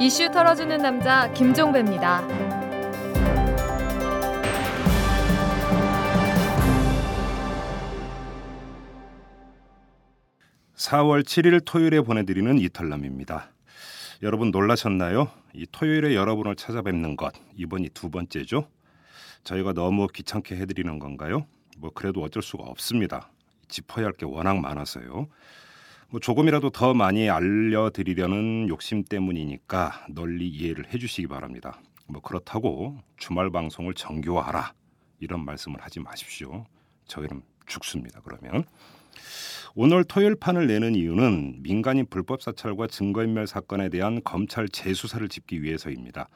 이슈 털어주는 남자 김종배입니다. 4월 7일 토요일에 보내드리는 이털남입니다. 여러분 놀라셨나요? 이 토요일에 여러분을 찾아뵙는 것 이번이 두 번째죠. 저희가 너무 귀찮게 해드리는 건가요? 뭐 그래도 어쩔 수가 없습니다. 짚어야 할 게 워낙 많아서요. 뭐 조금이라도 더 많이 알려드리려는 욕심 때문이니까 널리 이해를 해주시기 바랍니다. 뭐 그렇다고 주말 방송을 정교화하라 이런 말씀을 하지 마십시오. 저희는 죽습니다. 그러면 오늘 토요일 판을 내는 이유는 민간인 불법 사찰과 증거인멸 사건에 대한 검찰 재수사를 짚기 위해서입니다.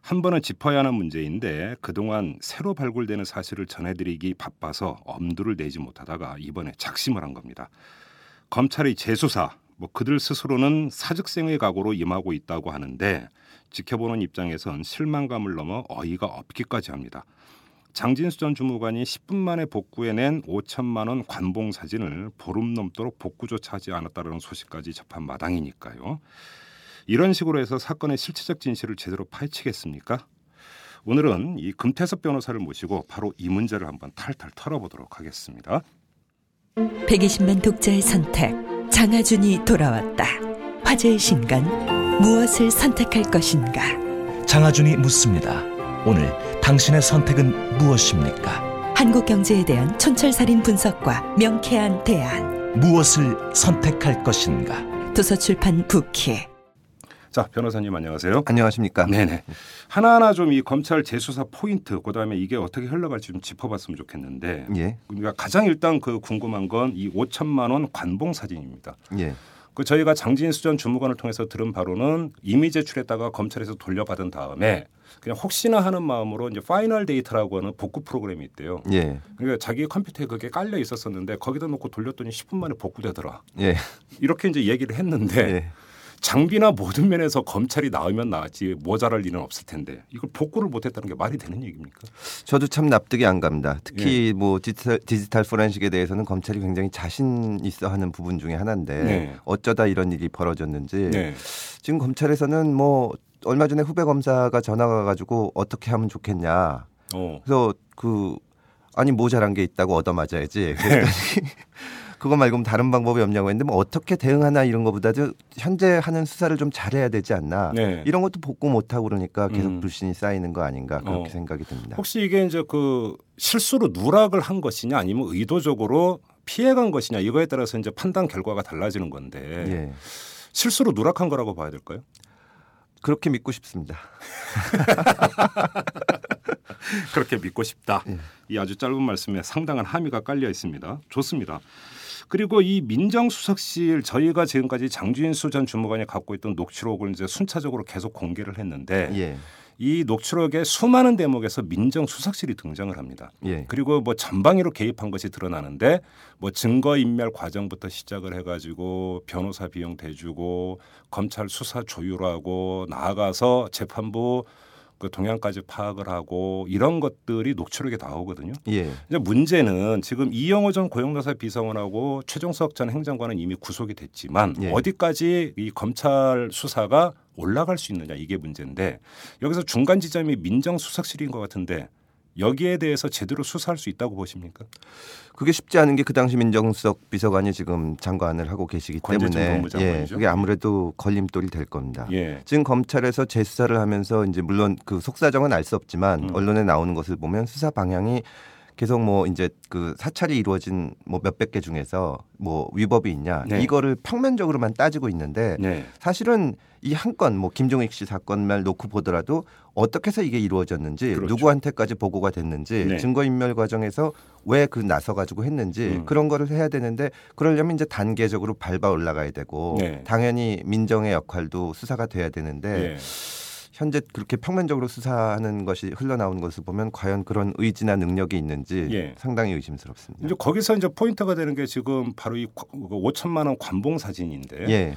한 번은 짚어야 하는 문제인데 그동안 새로 발굴되는 사실을 전해드리기 바빠서 엄두를 내지 못하다가 이번에 작심을 한 겁니다. 검찰의 재수사, 뭐 그들 스스로는 사직생의 각오로 임하고 있다고 하는데 지켜보는 입장에선 실망감을 넘어 어이가 없기까지 합니다. 장진수 전 주무관이 10분 만에 복구해낸 5천만 원 관봉 사진을 보름 넘도록 복구조차 하지 않았다는 소식까지 접한 마당이니까요. 이런 식으로 해서 사건의 실체적 진실을 제대로 파헤치겠습니까? 오늘은 이 금태섭 변호사를 모시고 바로 이 문제를 한번 탈탈 털어보도록 하겠습니다. 120만 독자의 선택 장하준이 돌아왔다. 화제의 신간 무엇을 선택할 것인가? 장하준이 묻습니다. 오늘 당신의 선택은 무엇입니까? 한국 경제에 대한 촌철살인 분석과 명쾌한 대안. 무엇을 선택할 것인가? 도서출판 부키. 자 변호사님 안녕하세요. 안녕하십니까? 네네. 하나하나 좀 이 검찰 재수사 포인트 그다음에 이게 어떻게 흘러갈지 좀 짚어봤으면 좋겠는데. 예. 그러니까 가장 일단 그 궁금한 건 이 5천만 원 관봉 사진입니다. 예. 그 저희가 장진수 전 주무관을 통해서 들은 바로는 이미 제출했다가 검찰에서 돌려받은 다음에 그냥 혹시나 하는 마음으로 이제 Final Data라고 하는 복구 프로그램이 있대요. 예. 그러니까 자기 컴퓨터에 그게 깔려 있었었는데 거기다 놓고 돌렸더니 10분 만에 복구되더라. 예. 이렇게 이제 얘기를 했는데 예. 장비나 모든 면에서 검찰이 나오면 나왔지 모자랄 일은 없을 텐데 이걸 복구를 못했다는 게 말이 되는 얘기입니까? 저도 참 납득이 안 갑니다. 특히 뭐 디지털, 디지털 포렌식에 대해서는 검찰이 굉장히 자신 있어 하는 부분 중에 하나인데 네. 어쩌다 이런 일이 벌어졌는지 네. 지금 검찰에서는 뭐 얼마 전에 후배 검사가 전화가 가지고 어떻게 하면 좋겠냐. 어. 그래서 그 아니 모자란 게 있다고 얻어맞아야지. 그거 말고 다른 방법이 없냐고 했는데 뭐 어떻게 대응하나 이런 거보다도 현재 하는 수사를 좀 잘해야 되지 않나. 네. 이런 것도 복구 못 하고 그러니까 계속 음. 불신이 쌓이는 거 아닌가 그렇게 어. 생각이 듭니다. 혹시 이게 이제 그 실수로 누락을 한 것이냐 아니면 의도적으로 피해간 것이냐 이거에 따라서 이제 판단 결과가 달라지는 건데 예. 실수로 누락한 거라고 봐야 될까요? 그렇게 믿고 싶습니다. 그렇게 믿고 싶다. 예. 이 아주 짧은 말씀에 상당한 함의가 깔려 있습니다. 좋습니다. 그리고 이 민정수석실 저희가 지금까지 장주인수 전 주무관이 갖고 있던 녹취록을 이제 순차적으로 계속 공개를 했는데 예. 이 녹취록의 수많은 대목에서 민정수석실이 등장을 합니다. 예. 그리고 뭐 전방위로 개입한 것이 드러나는데 뭐 증거 인멸 과정부터 시작을 해가지고 변호사 비용 대주고 검찰 수사 조율하고 나아가서 재판부 그 동향까지 파악을 하고 이런 것들이 녹취록에 나오거든요. 예. 이제 문제는 지금 이영호 전 고용노사 비서관하고 최종석 전 행정관은 이미 구속이 됐지만 예. 어디까지 이 검찰 수사가 올라갈 수 있느냐 이게 문제인데 여기서 중간 지점이 민정수석실인 것 같은데 여기에 대해서 제대로 수사할 수 있다고 보십니까? 그게 쉽지 않은 게 그 당시 민정수석 비서관이 지금 장관을 하고 계시기 때문에. 예, 그게 아무래도 걸림돌이 될 겁니다. 예. 지금 검찰에서 재수사를 하면서 이제 물론 그 속사정은 알 수 없지만 음. 언론에 나오는 것을 보면 수사 방향이 계속 뭐 이제 그 사찰이 이루어진 뭐 몇백 개 중에서 뭐 위법이 있냐 네. 이거를 평면적으로만 따지고 있는데 네. 사실은 이 한 건 뭐 김종익 씨 사건만 놓고 보더라도 어떻게 해서 이게 이루어졌는지 그렇죠. 누구한테까지 보고가 됐는지 네. 증거 인멸 과정에서 왜 그 나서 가지고 했는지 음. 그런 거를 해야 되는데 그러려면 이제 단계적으로 밟아 올라가야 되고 네. 당연히 민정의 역할도 수사가 돼야 되는데 예. 현재 그렇게 평면적으로 수사하는 것이 흘러나오는 것을 보면 과연 그런 의지나 능력이 있는지 예. 상당히 의심스럽습니다. 이제 거기서 이제 포인트가 되는 게 지금 바로 이 5천만 원 관봉 사진인데 예.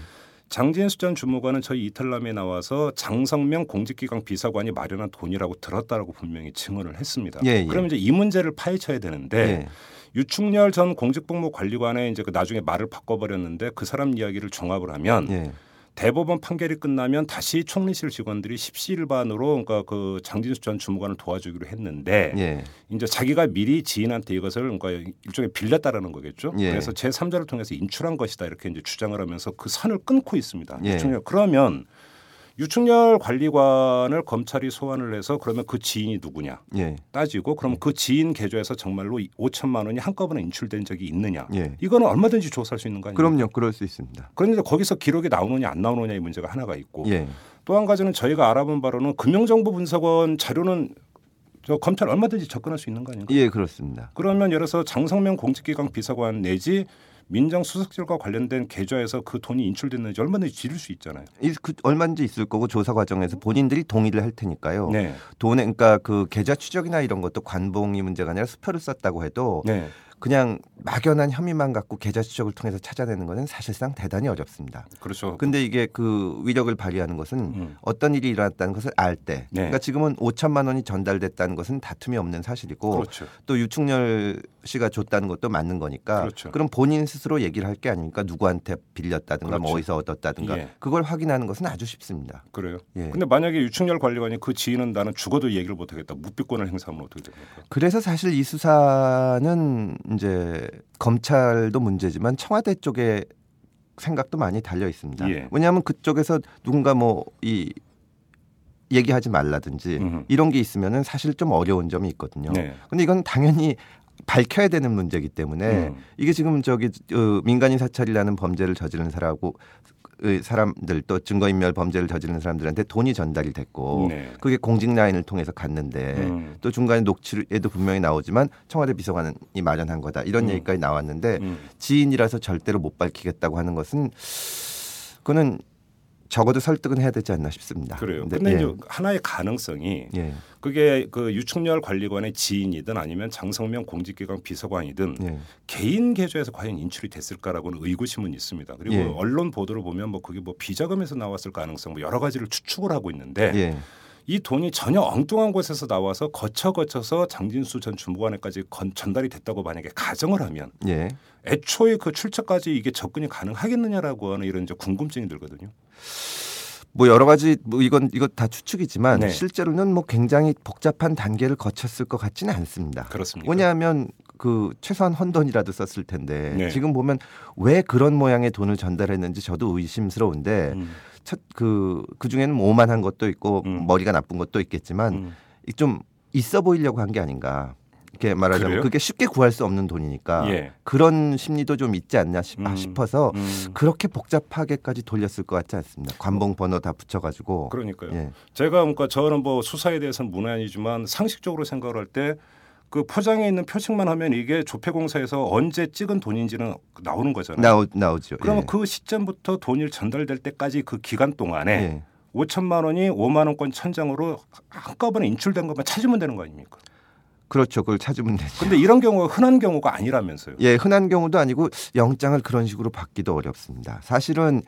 장진수 전 주무관은 저희 이탈남에 나와서 장성명 공직기강 비서관이 마련한 돈이라고 들었다라고 분명히 증언을 했습니다. 예, 예. 그럼 이제 이 문제를 파헤쳐야 되는데 예. 유충렬 전 공직복무 관리관의 이제 그 나중에 말을 바꿔버렸는데 그 사람 이야기를 종합을 하면 예. 대법원 판결이 끝나면 다시 총리실 직원들이 십시일반으로 그러니까 그 장진수 전 주무관을 도와주기로 했는데 예. 이제 자기가 미리 지인한테 이것을 그러니까 일종의 빌렸다라는 거겠죠. 예. 그래서 제 3자를 통해서 인출한 것이다 이렇게 이제 주장을 하면서 그 선을 끊고 있습니다. 예. 그러면 유충렬 관리관을 검찰이 소환을 해서 그러면 그 지인이 누구냐 예. 따지고 그럼 그 지인 계좌에서 정말로 5천만 원이 한꺼번에 인출된 적이 있느냐 예. 이거는 얼마든지 조사할 수 있는 거 아니에요? 그럼요. 그럴 수 있습니다. 그런데 거기서 기록이 나오느냐 안 나오느냐의 문제가 하나가 있고 예. 또한 가지는 저희가 알아본 바로는 금융정보 분석원 자료는 저 검찰 얼마든지 접근할 수 있는 거 아닌가? 예, 그렇습니다. 그러면 예를 들어서 장성명 공직기강 비서관 내지 민정수석실과 관련된 계좌에서 그 돈이 인출됐는지 얼마든지 지를 수 있잖아요. 이- 그 얼마든지 있을 거고 조사 과정에서 본인들이 동의를 할 테니까요. 네. 돈에 그러니까 그 계좌 추적이나 이런 것도 관봉이 문제가 아니라 수표를 썼다고 해도 네. 그냥 막연한 혐의만 갖고 계좌 추적을 통해서 찾아내는 것은 사실상 대단히 어렵습니다. 그렇죠. 근데 이게 그 위력을 발휘하는 것은 음. 어떤 일이 일어났다는 것을 알 때, 네. 그러니까 지금은 5천만 원이 전달됐다는 것은 다툼이 없는 사실이고 그렇죠. 또 유충렬 씨가 줬다는 것도 맞는 거니까 그렇죠. 럼 본인 스스로 얘기를 할 게 아닙니까 누구한테 빌렸다든가 뭐 그렇죠. 어디서 얻었다든가 예. 그걸 확인하는 것은 아주 쉽습니다. 그래요. 예. 근데 만약에 유충렬 관리관이 그 지인은 나는 죽어도 얘기를 못 하겠다. 묵비권을 행사하면 어떻게 됩니까? 그래서 사실 이 수사는 이제 검찰도 문제지만 청와대 쪽에 생각도 많이 달려 있습니다. 예. 왜냐하면 그쪽에서 누군가 뭐이 얘기하지 말라든지 음흠. 이런 게 있으면은 사실 좀 어려운 점이 있거든요. 네. 근데 이건 당연히 밝혀야 되는 문제이기 때문에 음. 이게 지금 저기 어, 민간인 사찰이라는 범죄를 저지른 사람하고 의 사람들 또 증거인멸 범죄를 저지른 사람들한테 돈이 전달이 됐고 네. 그게 공직 라인을 통해서 갔는데 음. 또 중간에 녹취에도 분명히 나오지만 청와대 비서관이 마련한 거다 이런 음. 얘기까지 나왔는데 음. 지인이라서 절대로 못 밝히겠다고 하는 것은 그거는 적어도 설득은 해야 되지 않나 싶습니다. 그래요. 근데, 근데 예. 하나의 가능성이 예. 그게 그 유충렬 관리관의 지인이든 아니면 장성명 공직기강 비서관이든 예. 개인 계좌에서 과연 인출이 됐을까라고는 의구심은 있습니다. 그리고 예. 언론 보도를 보면 뭐 그게 뭐 비자금에서 나왔을 가능성 뭐 여러 가지를 추측을 하고 있는데 예. 이 돈이 전혀 엉뚱한 곳에서 나와서 거쳐 거쳐서 장진수 전 주무관에까지 건- 전달이 됐다고 만약에 가정을 하면 예. 애초에 그 출처까지 이게 접근이 가능하겠느냐라고 하는 이런 이제 궁금증이 들거든요. 뭐 여러 가지 뭐 이건 이거 다 추측이지만 네. 실제로는 뭐 굉장히 복잡한 단계를 거쳤을 것 같지는 않습니다. 그렇습니까? 왜냐하면 그 최소한 헌돈이라도 썼을 텐데 네. 지금 보면 왜 그런 모양의 돈을 전달했는지 저도 의심스러운데 음, 첫 그 그 중에는 뭐 오만한 것도 있고 음. 머리가 나쁜 것도 있겠지만 음. 좀 있어 보이려고 한 게 아닌가. 이렇게 말하자면 그래요? 그게 쉽게 구할 수 없는 돈이니까 예. 그런 심리도 좀 있지 않나 싶, 음. 싶어서 음. 그렇게 복잡하게까지 돌렸을 것 같지 않습니다. 관봉 번호 다 붙여가지고. 그러니까요. 예. 제가 그러니까 저는 뭐 수사에 대해서는 무난이지만 상식적으로 생각을 할 때 그 포장에 있는 표식만 하면 이게 조폐공사에서 언제 찍은 돈인지는 나오는 거잖아요. 나오 나오죠. 그러면 예. 그 시점부터 돈이 전달될 때까지 그 기간 동안에 예. 5천만 원이 5만 원권 천장으로 한꺼번에 인출된 것만 찾으면 되는 거 아닙니까? 그렇죠. 그걸 찾으면 되죠. 근데 이런 경우가 흔한 경우가 아니라면서요. 예, 흔한 경우도 아니고 영장을 그런 식으로 받기도 어렵습니다. 사실은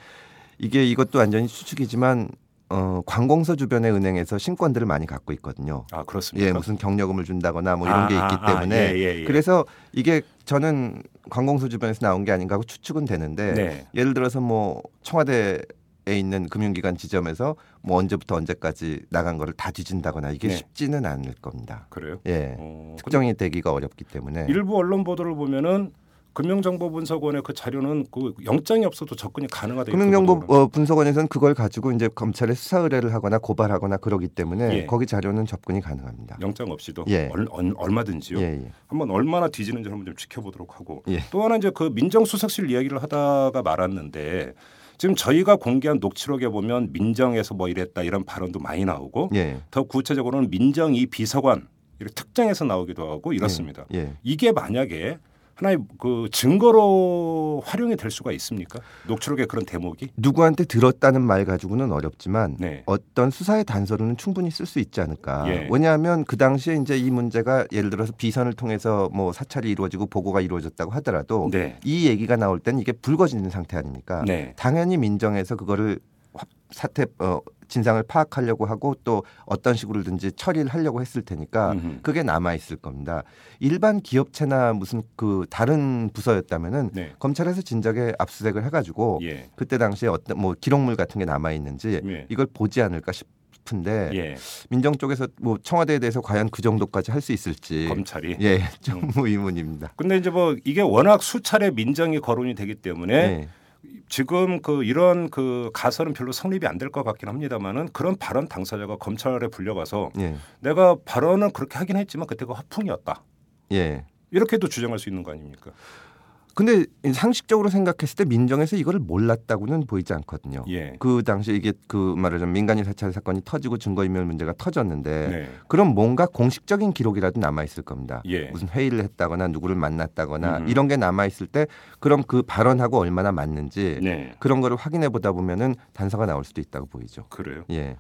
이게 이것도 완전히 추측이지만 어, 관공서 주변의 은행에서 신권들을 많이 갖고 있거든요. 아 그렇습니까? 예, 무슨 경력금을 준다거나 뭐 이런 아, 게 있기 아, 아, 때문에 예, 예, 예. 그래서 이게 저는 관공서 주변에서 나온 게 아닌가 하고 추측은 되는데 네. 예를 들어서 뭐 청와대 에 있는 금융기관 지점에서 뭐 언제부터 언제까지 나간 거를 다 뒤진다거나 이게 네. 쉽지는 않을 겁니다. 그래요. 예. 어, 특정이 되기가 어렵기 때문에 일부 언론 보도를 보면은 금융정보분석원의 그 자료는 그 영장이 없어도 접근이 가능하다. 이렇게 금융정보 보도를 어, 분석원에서는 그걸 가지고 이제 검찰에 수사 의뢰를 하거나 고발하거나 그러기 때문에 예. 거기 자료는 접근이 가능합니다. 영장 없이도 예. 얼, 얼, 얼마든지요. 예, 예. 한번 얼마나 뒤지는지 한번 좀 지켜보도록 하고 예. 또 하나 이제 그 민정수석실 이야기를 하다가 말았는데 지금 저희가 공개한 녹취록에 보면 민정에서 뭐 이랬다 이런 발언도 많이 나오고 예. 더 구체적으로는 민정 이 비서관 이렇게 특정해서 나오기도 하고 이렇습니다. 예. 이게 만약에 하나의 그 증거로 활용이 될 수가 있습니까? 녹취록에 그런 대목이? 누구한테 들었다는 말 가지고는 어렵지만 네. 어떤 수사의 단서로는 충분히 쓸 수 있지 않을까. 예. 왜냐하면 그 당시에 이제 이 문제가 예를 들어서 비선을 통해서 뭐 사찰이 이루어지고 보고가 이루어졌다고 하더라도 네. 이 얘기가 나올 땐 이게 불거지는 상태 아닙니까? 네. 당연히 민정에서 그거를 확- 사태 어, 진상을 파악하려고 하고 또 어떤 식으로든지 처리를 하려고 했을 테니까 음흠. 그게 남아 있을 겁니다. 일반 기업체나 무슨 그 다른 부서였다면은 네. 검찰에서 진작에 압수색을 해가지고 예. 그때 당시에 어떤 뭐 기록물 같은 게 남아 있는지 예. 이걸 보지 않을까 싶은데 예. 민정 쪽에서 뭐 청와대에 대해서 과연 그 정도까지 할 수 있을지 검찰이. 예, 좀 의문입니다. 근데 이제 뭐 이게 워낙 수차례 민정이 거론이 되기 때문에 예. 지금 그 이런 그 가설은 별로 성립이 안 될 것 같긴 합니다만은 그런 발언 당사자가 검찰에 불려가서 예. 내가 발언은 그렇게 하긴 했지만 그때가 화풍이었다. 예. 이렇게도 주장할 수 있는 거 아닙니까? 근데 상식적으로 생각했을 때 민정에서 이거를 몰랐다고는 보이지 않거든요. 예. 그 당시에 이게 그 말하자면 민간인 사찰 사건이 터지고 증거인멸 문제가 터졌는데 네. 그럼 뭔가 공식적인 기록이라도 남아 있을 겁니다. 예. 무슨 회의를 했다거나 누구를 만났다거나 음. 이런 게 남아 있을 때 그럼 그 발언하고 얼마나 맞는지 네. 그런 거를 확인해 보다 보면은 단서가 나올 수도 있다고 보이죠. 그래요. 예.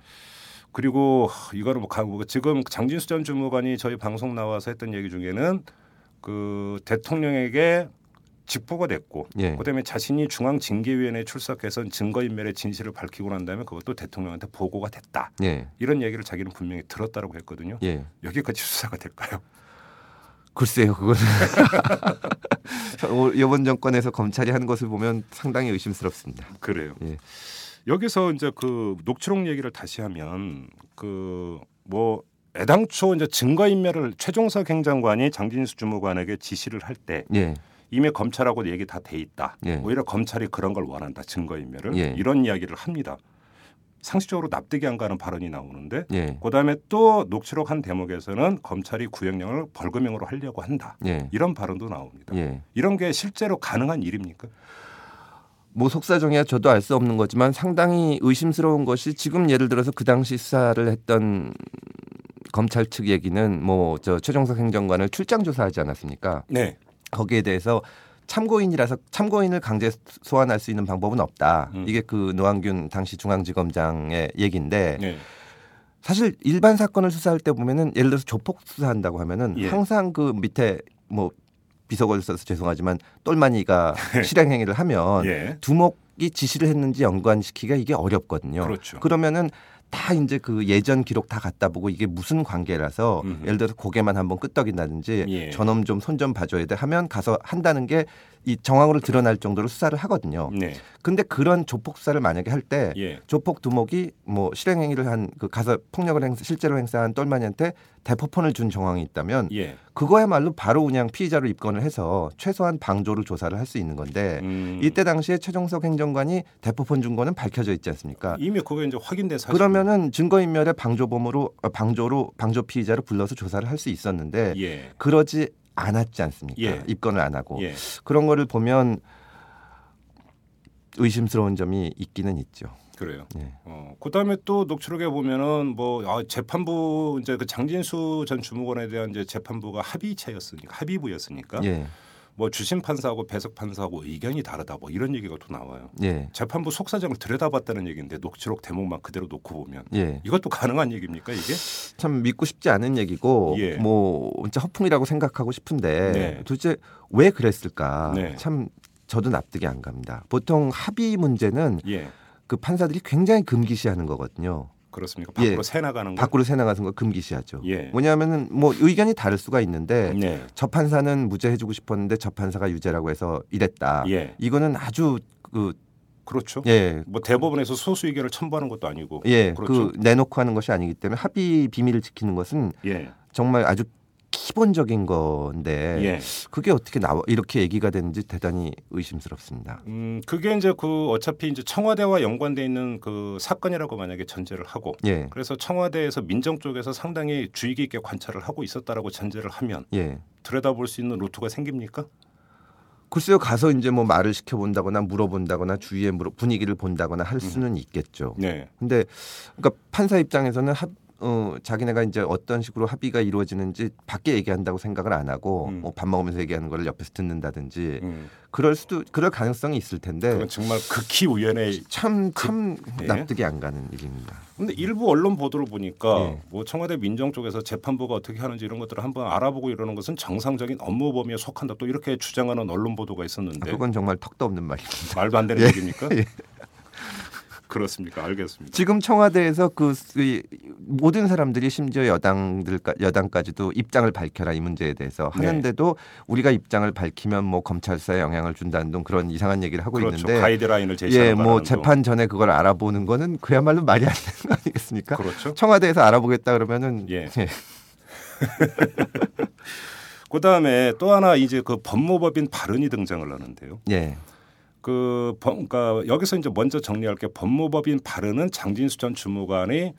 그리고 이거는 뭐 가- 뭐 지금 장진수 전 주무관이 저희 방송 나와서 했던 얘기 중에는 그 대통령에게 직보가 됐고 예. 그다음에 자신이 중앙 징계위원회에 출석해서 증거인멸의 진실을 밝히고 난 다음에 그것도 대통령한테 보고가 됐다 예. 이런 얘기를 자기는 분명히 들었다고 했거든요. 예. 여기까지 수사가 될까요? 글쎄요, 그거는 이번 정권에서 검찰이 하는 것을 보면 상당히 의심스럽습니다. 그래요. 예. 여기서 이제 그 녹취록 얘기를 다시 하면 그뭐 애당초 이제 증거인멸을 최종석 행정관이 장진수 주무관에게 지시를 할때 예. 이미 검찰하고 얘기 다 돼 있다. 예. 오히려 검찰이 그런 걸 원한다. 증거인멸을 예. 이런 이야기를 합니다. 상식적으로 납득이 안 가는 발언이 나오는데 예. 그다음에 또 녹취록 한 대목에서는 검찰이 구형령을 벌금형으로 하려고 한다. 예. 이런 발언도 나옵니다. 예. 이런 게 실제로 가능한 일입니까? 뭐 속사정이야 저도 알 수 없는 거지만 상당히 의심스러운 것이 지금 예를 들어서 그 당시 수사를 했던 검찰 측 얘기는 뭐 저 최종석 행정관을 출장 조사하지 않았습니까? 네. 거기에 대해서 참고인이라서 참고인을 강제 소환할 수 있는 방법은 없다. 음. 이게 그 노한균 당시 중앙지검장의 얘기인데 네. 사실 일반 사건을 수사할 때 보면은 예를 들어서 조폭 수사한다고 하면은 예. 항상 그 밑에 뭐 비서관을 써서 죄송하지만 똘마니가 실행 행위를 하면 예. 두목이 지시를 했는지 연관시키기가 이게 어렵거든요. 그렇죠. 그러면은 다 이제 그 예전 기록 다 갖다 보고 이게 무슨 관계라서 음흠. 예를 들어서 고개만 한번 끄덕인다든지 예. 저놈 좀 손 좀 봐줘야 돼 하면 가서 한다는 게 이 정황으로 드러날 정도로 수사를 하거든요. 네. 근데 그런 조폭 수사를 만약에 할때 예. 조폭 두목이 뭐 실행 행위를 한 그 가서 폭력을 행사, 실제로 행사한 똘마니한테 대포폰을 준 정황이 있다면 예. 그거야말로 바로 그냥 피의자로 입건을 해서 최소한 방조를 조사를 할 수 있는 건데 음. 이때 당시에 최종석 행정관이 대포폰 준 거는 밝혀져 있지 않습니까? 이미 그게 이제 확인된 사실. 그러면은 증거 인멸의 방조범으로 어, 방조로 방조 피의자로 불러서 조사를 할 수 있었는데 예. 그러지 않았지 않습니까? 예. 입건을 안 하고 예. 그런 거를 보면 의심스러운 점이 있기는 있죠. 그래요. 예. 어, 그다음에 또 녹취록에 보면은 뭐 아, 재판부 이제 그 장진수 전 주무관에 대한 이제 재판부가 합의체였으니까 합의부였으니까 예, 뭐 주심 판사하고 배석 판사하고 의견이 다르다 뭐 이런 얘기가 또 나와요. 예, 재판부 속사정을 들여다봤다는 얘기인데 녹취록 대목만 그대로 놓고 보면 예. 이것도 가능한 얘기입니까 이게? 참 믿고 싶지 않은 얘기고 예. 뭐 진짜 허풍이라고 생각하고 싶은데 네. 도대체 왜 그랬을까? 네. 참 저도 납득이 안 갑니다. 보통 합의 문제는 예. 그 판사들이 굉장히 금기시하는 거거든요. 그렇습니까? 밖으로 예. 새 나가는 거. 밖으로 새 나가는 거 금기시하죠. 예. 뭐냐면은 뭐 의견이 다를 수가 있는데 네. 저 판사는 무죄해 주고 싶었는데 저 판사가 유죄라고 해서 이랬다. 예. 이거는 아주 그 그렇죠. 예. 뭐 대법원에서 소수 의견을 첨부하는 것도 아니고. 예, 그렇죠. 그 내놓고 하는 것이 아니기 때문에 합의 비밀을 지키는 것은 예. 정말 아주 기본적인 건데 예. 그게 어떻게 나와 이렇게 얘기가 되는지 대단히 의심스럽습니다. 음, 그게 이제 그 어차피 이제 청와대와 연관돼 있는 그 사건이라고 만약에 전제를 하고 예, 그래서 청와대에서 민정 쪽에서 상당히 주의 깊게 관찰을 하고 있었다라고 전제를 하면 예. 들여다볼 수 있는 루트가 생깁니까? 글쎄요 가서 이제 뭐 말을 시켜본다거나 물어본다거나 주위의 물어, 분위기를 본다거나 할 수는 있겠죠. 네. 근데 그러니까 판사 입장에서는 합, 어, 자기네가 이제 어떤 식으로 합의가 이루어지는지 밖에 얘기한다고 생각을 안 하고 음. 뭐밥 먹으면서 얘기하는 걸 옆에서 듣는다든지 음, 그럴 수도 그럴 가능성이 있을 텐데 그건 정말 극히 우연의. 참참 네. 납득이 안 가는 일입니다. 근데 일부 언론 보도를 보니까 예. 뭐 청와대 민정 쪽에서 재판부가 어떻게 하는지 이런 것들을 한번 알아보고 이러는 것은 정상적인 업무 범위에 속한다. 또 이렇게 주장하는 언론 보도가 아, 있었는데 그건 정말 턱도 없는 말입니다. 말도 안 되는 예. 얘기입니까? 예. 그렇습니까? 알겠습니다. 지금 청와대에서 그 이, 모든 사람들이 심지어 여당들 여당까지도 입장을 밝혀라 이 문제에 대해서 네. 하는데도 우리가 입장을 밝히면 뭐 검찰 수사에 영향을 준다는 등 그런 이상한 얘기를 하고 그렇죠. 있는데 가이드라인을 제시하는 예, 뭐. 재판 전에 그걸 알아보는 거는 그야말로 말이 안 되는 거 아니겠습니까? 그렇죠. 청와대에서 알아보겠다 그러면은 예. 그다음에 또 하나 이제 그 법무법인 발언이 등장을 하는데요. 예. 그 법- 그러니까 여기서 이제 먼저 정리할 게 법무법인 발언은 장진수 전 주무관의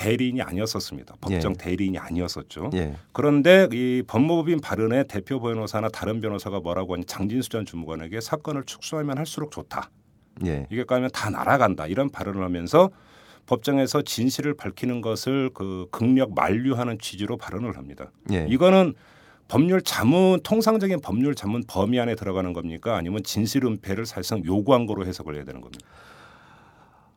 대리인이 아니었었습니다. 법정 예. 대리인이 아니었었죠. 예. 그런데 이 법무법인 발언의 대표 변호사나 다른 변호사가 뭐라고 하니 장진수 전 주무관에게 사건을 축소하면 할수록 좋다. 예. 이게 까면 다 날아간다. 이런 발언을 하면서 법정에서 진실을 밝히는 것을 그 극력 만류하는 취지로 발언을 합니다. 예. 이거는 법률 자문 통상적인 법률 자문 범위 안에 들어가는 겁니까? 아니면 진실 은폐를 사실상 요구한 거로 해석을 해야 되는 겁니까?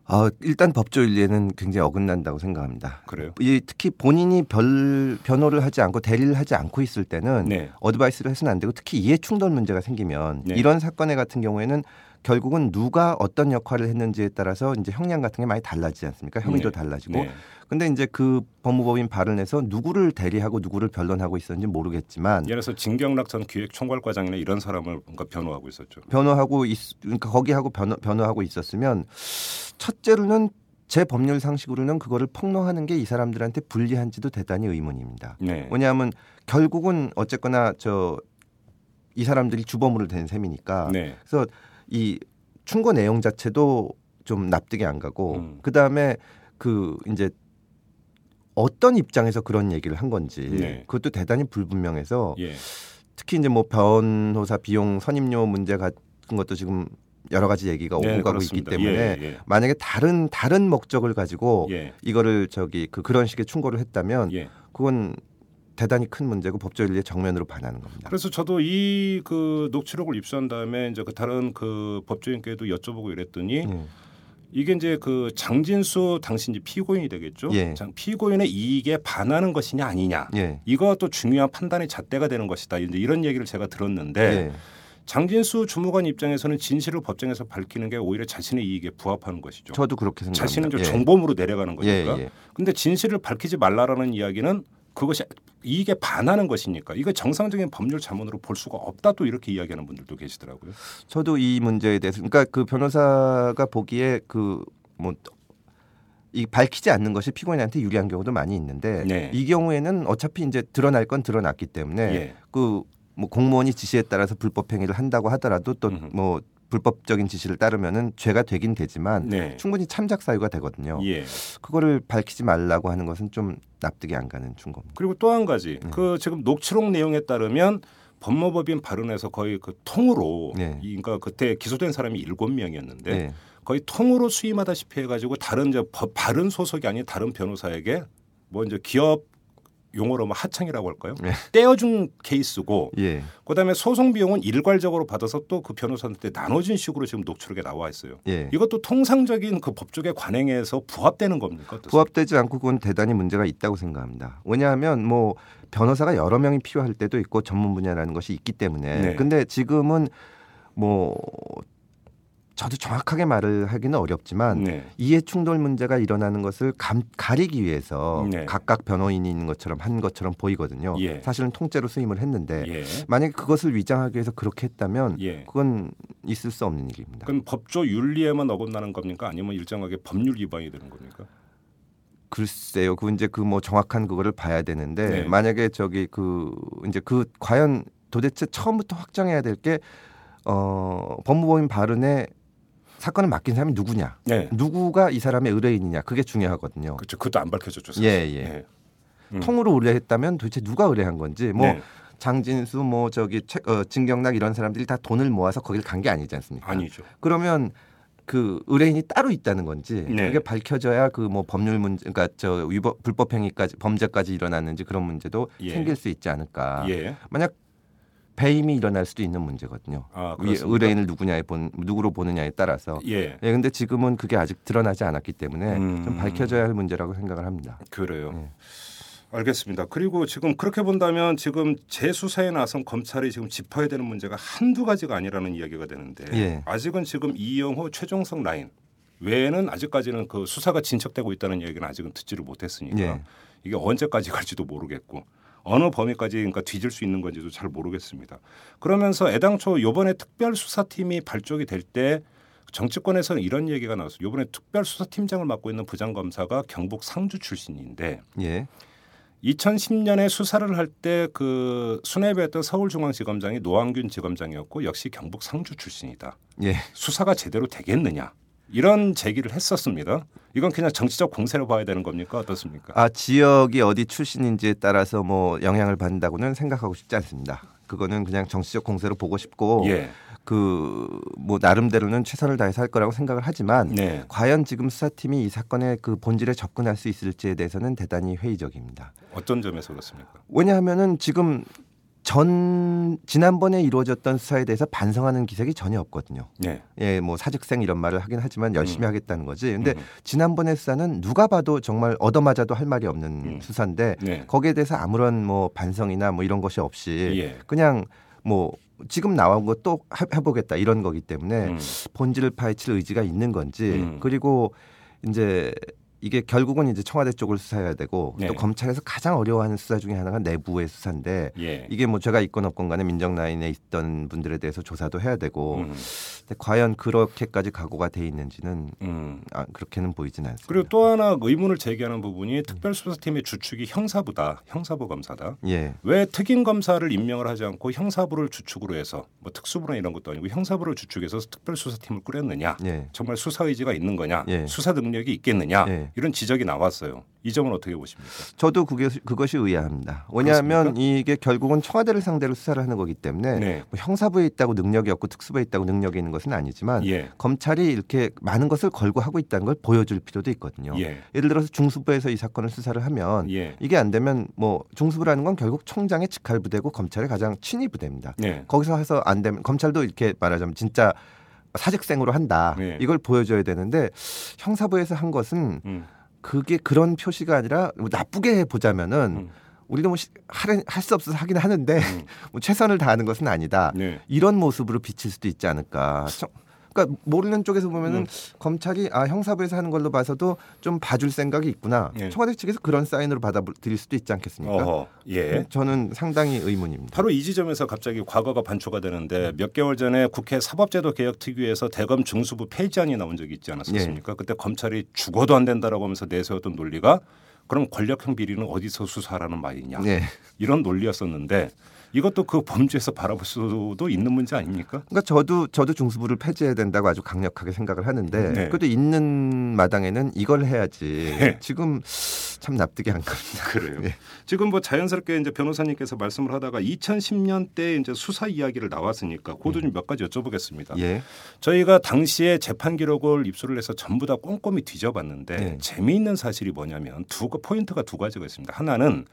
아, 일단 법조 윤리에는 굉장히 어긋난다고 생각합니다. 그래요? 이 특히 본인이 별 변호를 하지 않고 대리를 하지 않고 있을 때는 네. 어드바이스를 해서는 안 되고 특히 이해 충돌 문제가 생기면 네. 이런 사건에 같은 경우에는 결국은 누가 어떤 역할을 했는지에 따라서 이제 형량 같은 게 많이 달라지지 않습니까? 혐의도 네. 달라지고. 네. 근데 이제 그 법무법인 발언에서 누구를 대리하고 누구를 변론하고 있었는지 모르겠지만 예를 들어서 진경락 전 기획총괄과장이나 이런 사람을 뭔가 변호하고 있었죠. 변호하고 있, 그러니까 거기하고 변호, 변호하고 있었으면 첫째로는 제 법률 상식으로는 그거를 폭로하는 게 이 사람들한테 불리한지도 대단히 의문입니다. 네. 왜냐하면 결국은 어쨌거나 저 이 사람들이 주범으로 된 셈이니까 네. 그래서 이 충고 내용 자체도 좀 납득이 안 가고 음. 그 다음에 그 이제 어떤 입장에서 그런 얘기를 한 건지 네. 그것도 대단히 불분명해서 예. 특히 이제 뭐 변호사 비용 선임료 문제 같은 것도 지금 여러 가지 얘기가 오고 네, 가고 그렇습니다. 있기 때문에 예, 예. 만약에 다른 다른 목적을 가지고 예. 이거를 저기 그 그런 식의 충고를 했다면 예. 그건 대단히 큰 문제고 법조윤리의 정면으로 반하는 겁니다. 그래서 저도 이 그 녹취록을 입수한 다음에 이제 그 다른 그 법조인께도 여쭤보고 이랬더니 예. 이게 이제 그 장진수 당시 이제 피고인이 되겠죠. 예. 장- 피고인의 이익에 반하는 것이냐 아니냐. 예. 이것도 중요한 판단의 잣대가 되는 것이다. 이제 이런 얘기를 제가 들었는데 예. 장진수 주무관 입장에서는 진실을 법정에서 밝히는 게 오히려 자신의 이익에 부합하는 것이죠. 저도 그렇게 생각합니다. 자신은 좀 예. 정범으로 내려가는 예, 거니까. 예. 근데 진실을 밝히지 말라라는 이야기는 그것이 이익에 반하는 것이니까 이거 정상적인 법률 자문으로 볼 수가 없다 또 이렇게 이야기하는 분들도 계시더라고요. 저도 이 문제에 대해서 그러니까 그 변호사가 보기에 그 뭐 이 밝히지 않는 것이 피고인한테 유리한 경우도 많이 있는데 네. 이 경우에는 어차피 이제 드러날 건 드러났기 때문에 예. 그뭐 공무원이 지시에 따라서 불법 행위를 한다고 하더라도 또 음흠. 뭐 불법적인 지시를 따르면은 죄가 되긴 되지만 네. 충분히 참작 사유가 되거든요. 예. 그거를 밝히지 말라고 하는 것은 좀 납득이 안 가는 충고입니다. 그리고 또 한 가지 네. 그 지금 녹취록 내용에 따르면 법무법인 발언에서 거의 그 통으로 네. 이- 그러니까 그때 기소된 사람이 일곱 명이었는데 네. 거의 통으로 수임하다시피 해가지고 다른 이제 법 발언 소속이 아닌 다른 변호사에게 뭐 이제 기업 용어로 뭐 하청이라고 할까요? 네. 떼어준 케이스고 예. 그다음에 소송 비용은 일괄적으로 받아서 또 그 변호사한테 나눠준 식으로 지금 녹취록에 나와 있어요. 예. 이것도 통상적인 그 법조계 관행에서 부합되는 겁니까? 부합되지 않고 그건 대단히 문제가 있다고 생각합니다. 왜냐하면 뭐 변호사가 여러 명이 필요할 때도 있고 전문 분야라는 것이 있기 때문에. 네. 근데 지금은 뭐 저도 정확하게 말을 하기는 어렵지만 네. 이해 충돌 문제가 일어나는 것을 감, 가리기 위해서 네. 각각 변호인이 있는 것처럼 한 것처럼 보이거든요. 예. 사실은 통째로 수임을 했는데 예. 만약에 그것을 위장하기 위해서 그렇게 했다면 예. 그건 있을 수 없는 일입니다. 그럼 법조 윤리에만 어긋나는 겁니까? 아니면 일정하게 법률 위반이 되는 겁니까? 글쎄요. 그 이제 그 뭐 정확한 그거를 봐야 되는데 네. 만약에 저기 그 이제 그 과연 도대체 처음부터 확정해야 될게 어, 법무법인 발언에 사건을 맡긴 사람이 누구냐, 네. 누구가 이 사람의 의뢰인이냐 그게 중요하거든요. 그렇죠. 그것도 안 밝혀졌죠. 사실. 예, 예. 음. 음. 통으로 의뢰했다면 도대체 누가 의뢰한 건지 뭐 네. 장진수 뭐 저기 최, 어, 진경락 이런 사람들이 다 돈을 모아서 거기를 간게 아니지 않습니까? 아니죠. 그러면 그 의뢰인이 따로 있다는 건지 네. 그게 밝혀져야 그 뭐 법률 문제 그러니까 저 위법 불법 행위까지 범죄까지 일어났는지 그런 문제도 예. 생길 수 있지 않을까. 예. 만약 배임이 일어날 수도 있는 문제거든요. 아, 의-? 의뢰인을 누구냐에 본 누구로 보느냐에 따라서. 예. 예, 근데 지금은 그게 아직 드러나지 않았기 때문에 음. 좀 밝혀져야 할 문제라고 생각을 합니다. 그래요. 네. 알겠습니다. 그리고 지금 그렇게 본다면 지금 재수사에 나선 검찰이 지금 짚어야 되는 문제가 한두 가지가 아니라는 이야기가 되는데 예. 아직은 지금 이영호 최종석 라인 외에는 아직까지는 그 수사가 진척되고 있다는 얘기는 아직은 듣지를 못했으니까 예. 이게 언제까지 갈지도 모르겠고 어느 범위까지 그러니까 뒤질 수 있는 건지도 잘 모르겠습니다. 그러면서 애당초 요번에 특별 수사팀이 발족이 될 때 정치권에서는 이런 얘기가 나왔어요. 요번에 특별 수사팀장을 맡고 있는 부장검사가 경북 상주 출신인데 예. 2010년에 수사를 할 때 그 수뇌부였던 서울중앙지검장이 노한균 지검장이었고 역시 경북 상주 출신이다. 예. 수사가 제대로 되겠느냐 이런 제기를 했었습니다. 이건 그냥 정치적 공세로 봐야 되는 겁니까 어떻습니까? 아 지역이 어디 출신인지에 따라서 뭐 영향을 받는다고는 생각하고 싶지 않습니다. 그거는 그냥 정치적 공세로 보고 싶고 예, 그뭐 나름대로는 최선을 다해서 할 거라고 생각을 하지만 네, 과연 지금 수사팀이 이 사건의 그 본질에 접근할 수 있을지에 대해서는 대단히 회의적입니다. 어떤 점에서 그렇습니까? 왜냐하면은 지금 전 지난번에 이루어졌던 수사에 대해서 반성하는 기색이 전혀 없거든요. 네, 예, 뭐 사직생 이런 말을 하긴 하지만 열심히 음. 하겠다는 거지. 근데 음. 지난번의 수사는 누가 봐도 정말 얻어맞아도 할 말이 없는 음. 수사인데 네, 거기에 대해서 아무런 뭐 반성이나 뭐 이런 것이 없이 예, 그냥 뭐 지금 나온 거 또 해보겠다 이런 거기 때문에 음, 본질을 파헤칠 의지가 있는 건지 음. 그리고 이제 이게 결국은 이제 청와대 쪽을 수사해야 되고 네. 또 검찰에서 가장 어려워하는 수사 중에 하나가 내부의 수사인데 예, 이게 뭐 제가 있건 없건 간에 민정 라인에 있던 분들에 대해서 조사도 해야 되고 음, 근데 과연 그렇게까지 각오가 돼 있는지는 음. 아, 그렇게는 보이진 않습니다. 그리고 또 하나 의문을 제기하는 부분이 특별수사팀의 주축이 형사부다, 형사부 검사다. 예, 왜 특임 검사를 임명을 하지 않고 형사부를 주축으로 해서 뭐 특수부나 이런 것도 아니고 형사부를 주축해서 특별수사팀을 꾸렸느냐? 예. 정말 수사 의지가 있는 거냐? 예. 수사 능력이 있겠느냐? 예. 이런 지적이 나왔어요. 이 점은 어떻게 보십니까? 저도 그게 그것이 의아합니다. 왜냐하면 이게 결국은 청와대를 상대로 수사를 하는 거기 때문에 네. 뭐 형사부에 있다고 능력이 없고 특수부에 있다고 능력이 있는 것은 아니지만 예. 검찰이 이렇게 많은 것을 걸고 하고 있다는 걸 보여줄 필요도 있거든요. 예. 예를 들어서 중수부에서 이 사건을 수사를 하면 예. 이게 안 되면 뭐 중수부라는 건 결국 총장의 직할 부대고 검찰의 가장 친위 부대입니다. 네. 거기서 해서 안 되면 검찰도 이렇게 말하자면 진짜 사직생으로 한다. 네. 이걸 보여줘야 되는데 형사부에서 한 것은 음. 그게 그런 표시가 아니라 뭐 나쁘게 보자면은 음. 우리도 뭐 할수 없어서 하긴 하는데 음. 뭐 최선을 다하는 것은 아니다. 네. 이런 모습으로 비칠 수도 있지 않을까. 청- 그러니까 모르는 쪽에서 보면은 음. 검찰이 아 형사부에서 하는 걸로 봐서도 좀 봐줄 생각이 있구나. 예. 청와대 측에서 그런 사인으로 받아들일 수도 있지 않겠습니까? 어허. 예. 저는 상당히 의문입니다. 바로 이 지점에서 갑자기 과거가 반초가 되는데 몇 개월 전에 국회 사법제도 개혁 특위에서 대검 중수부 폐지안이 나온 적이 있지 않았습니까? 그때 검찰이 죽어도 안 된다라고 하면서 내세웠던 논리가 그럼 권력형 비리는 어디서 수사하라는 말이냐 네. 이런 논리였었는데 이것도 그 범주에서 바라볼 수도 있는 문제 아닙니까? 그러니까 저도 저도 중수부를 폐지해야 된다고 아주 강력하게 생각을 하는데 네. 그래도 있는 마당에는 이걸 해야지. 네. 지금 참 납득이 안 갑니다. 그래요. 예. 지금 뭐 자연스럽게 이제 변호사님께서 말씀을 하다가 2010년 때 이제 수사 이야기를 나왔으니까 그것도 좀 몇 가지 여쭤보겠습니다. 예. 저희가 당시에 재판 기록을 입수를 해서 전부 다 꼼꼼히 뒤져봤는데 네. 재미있는 사실이 뭐냐면 두 가- 포인트가 두 가지가 있습니다. 하나는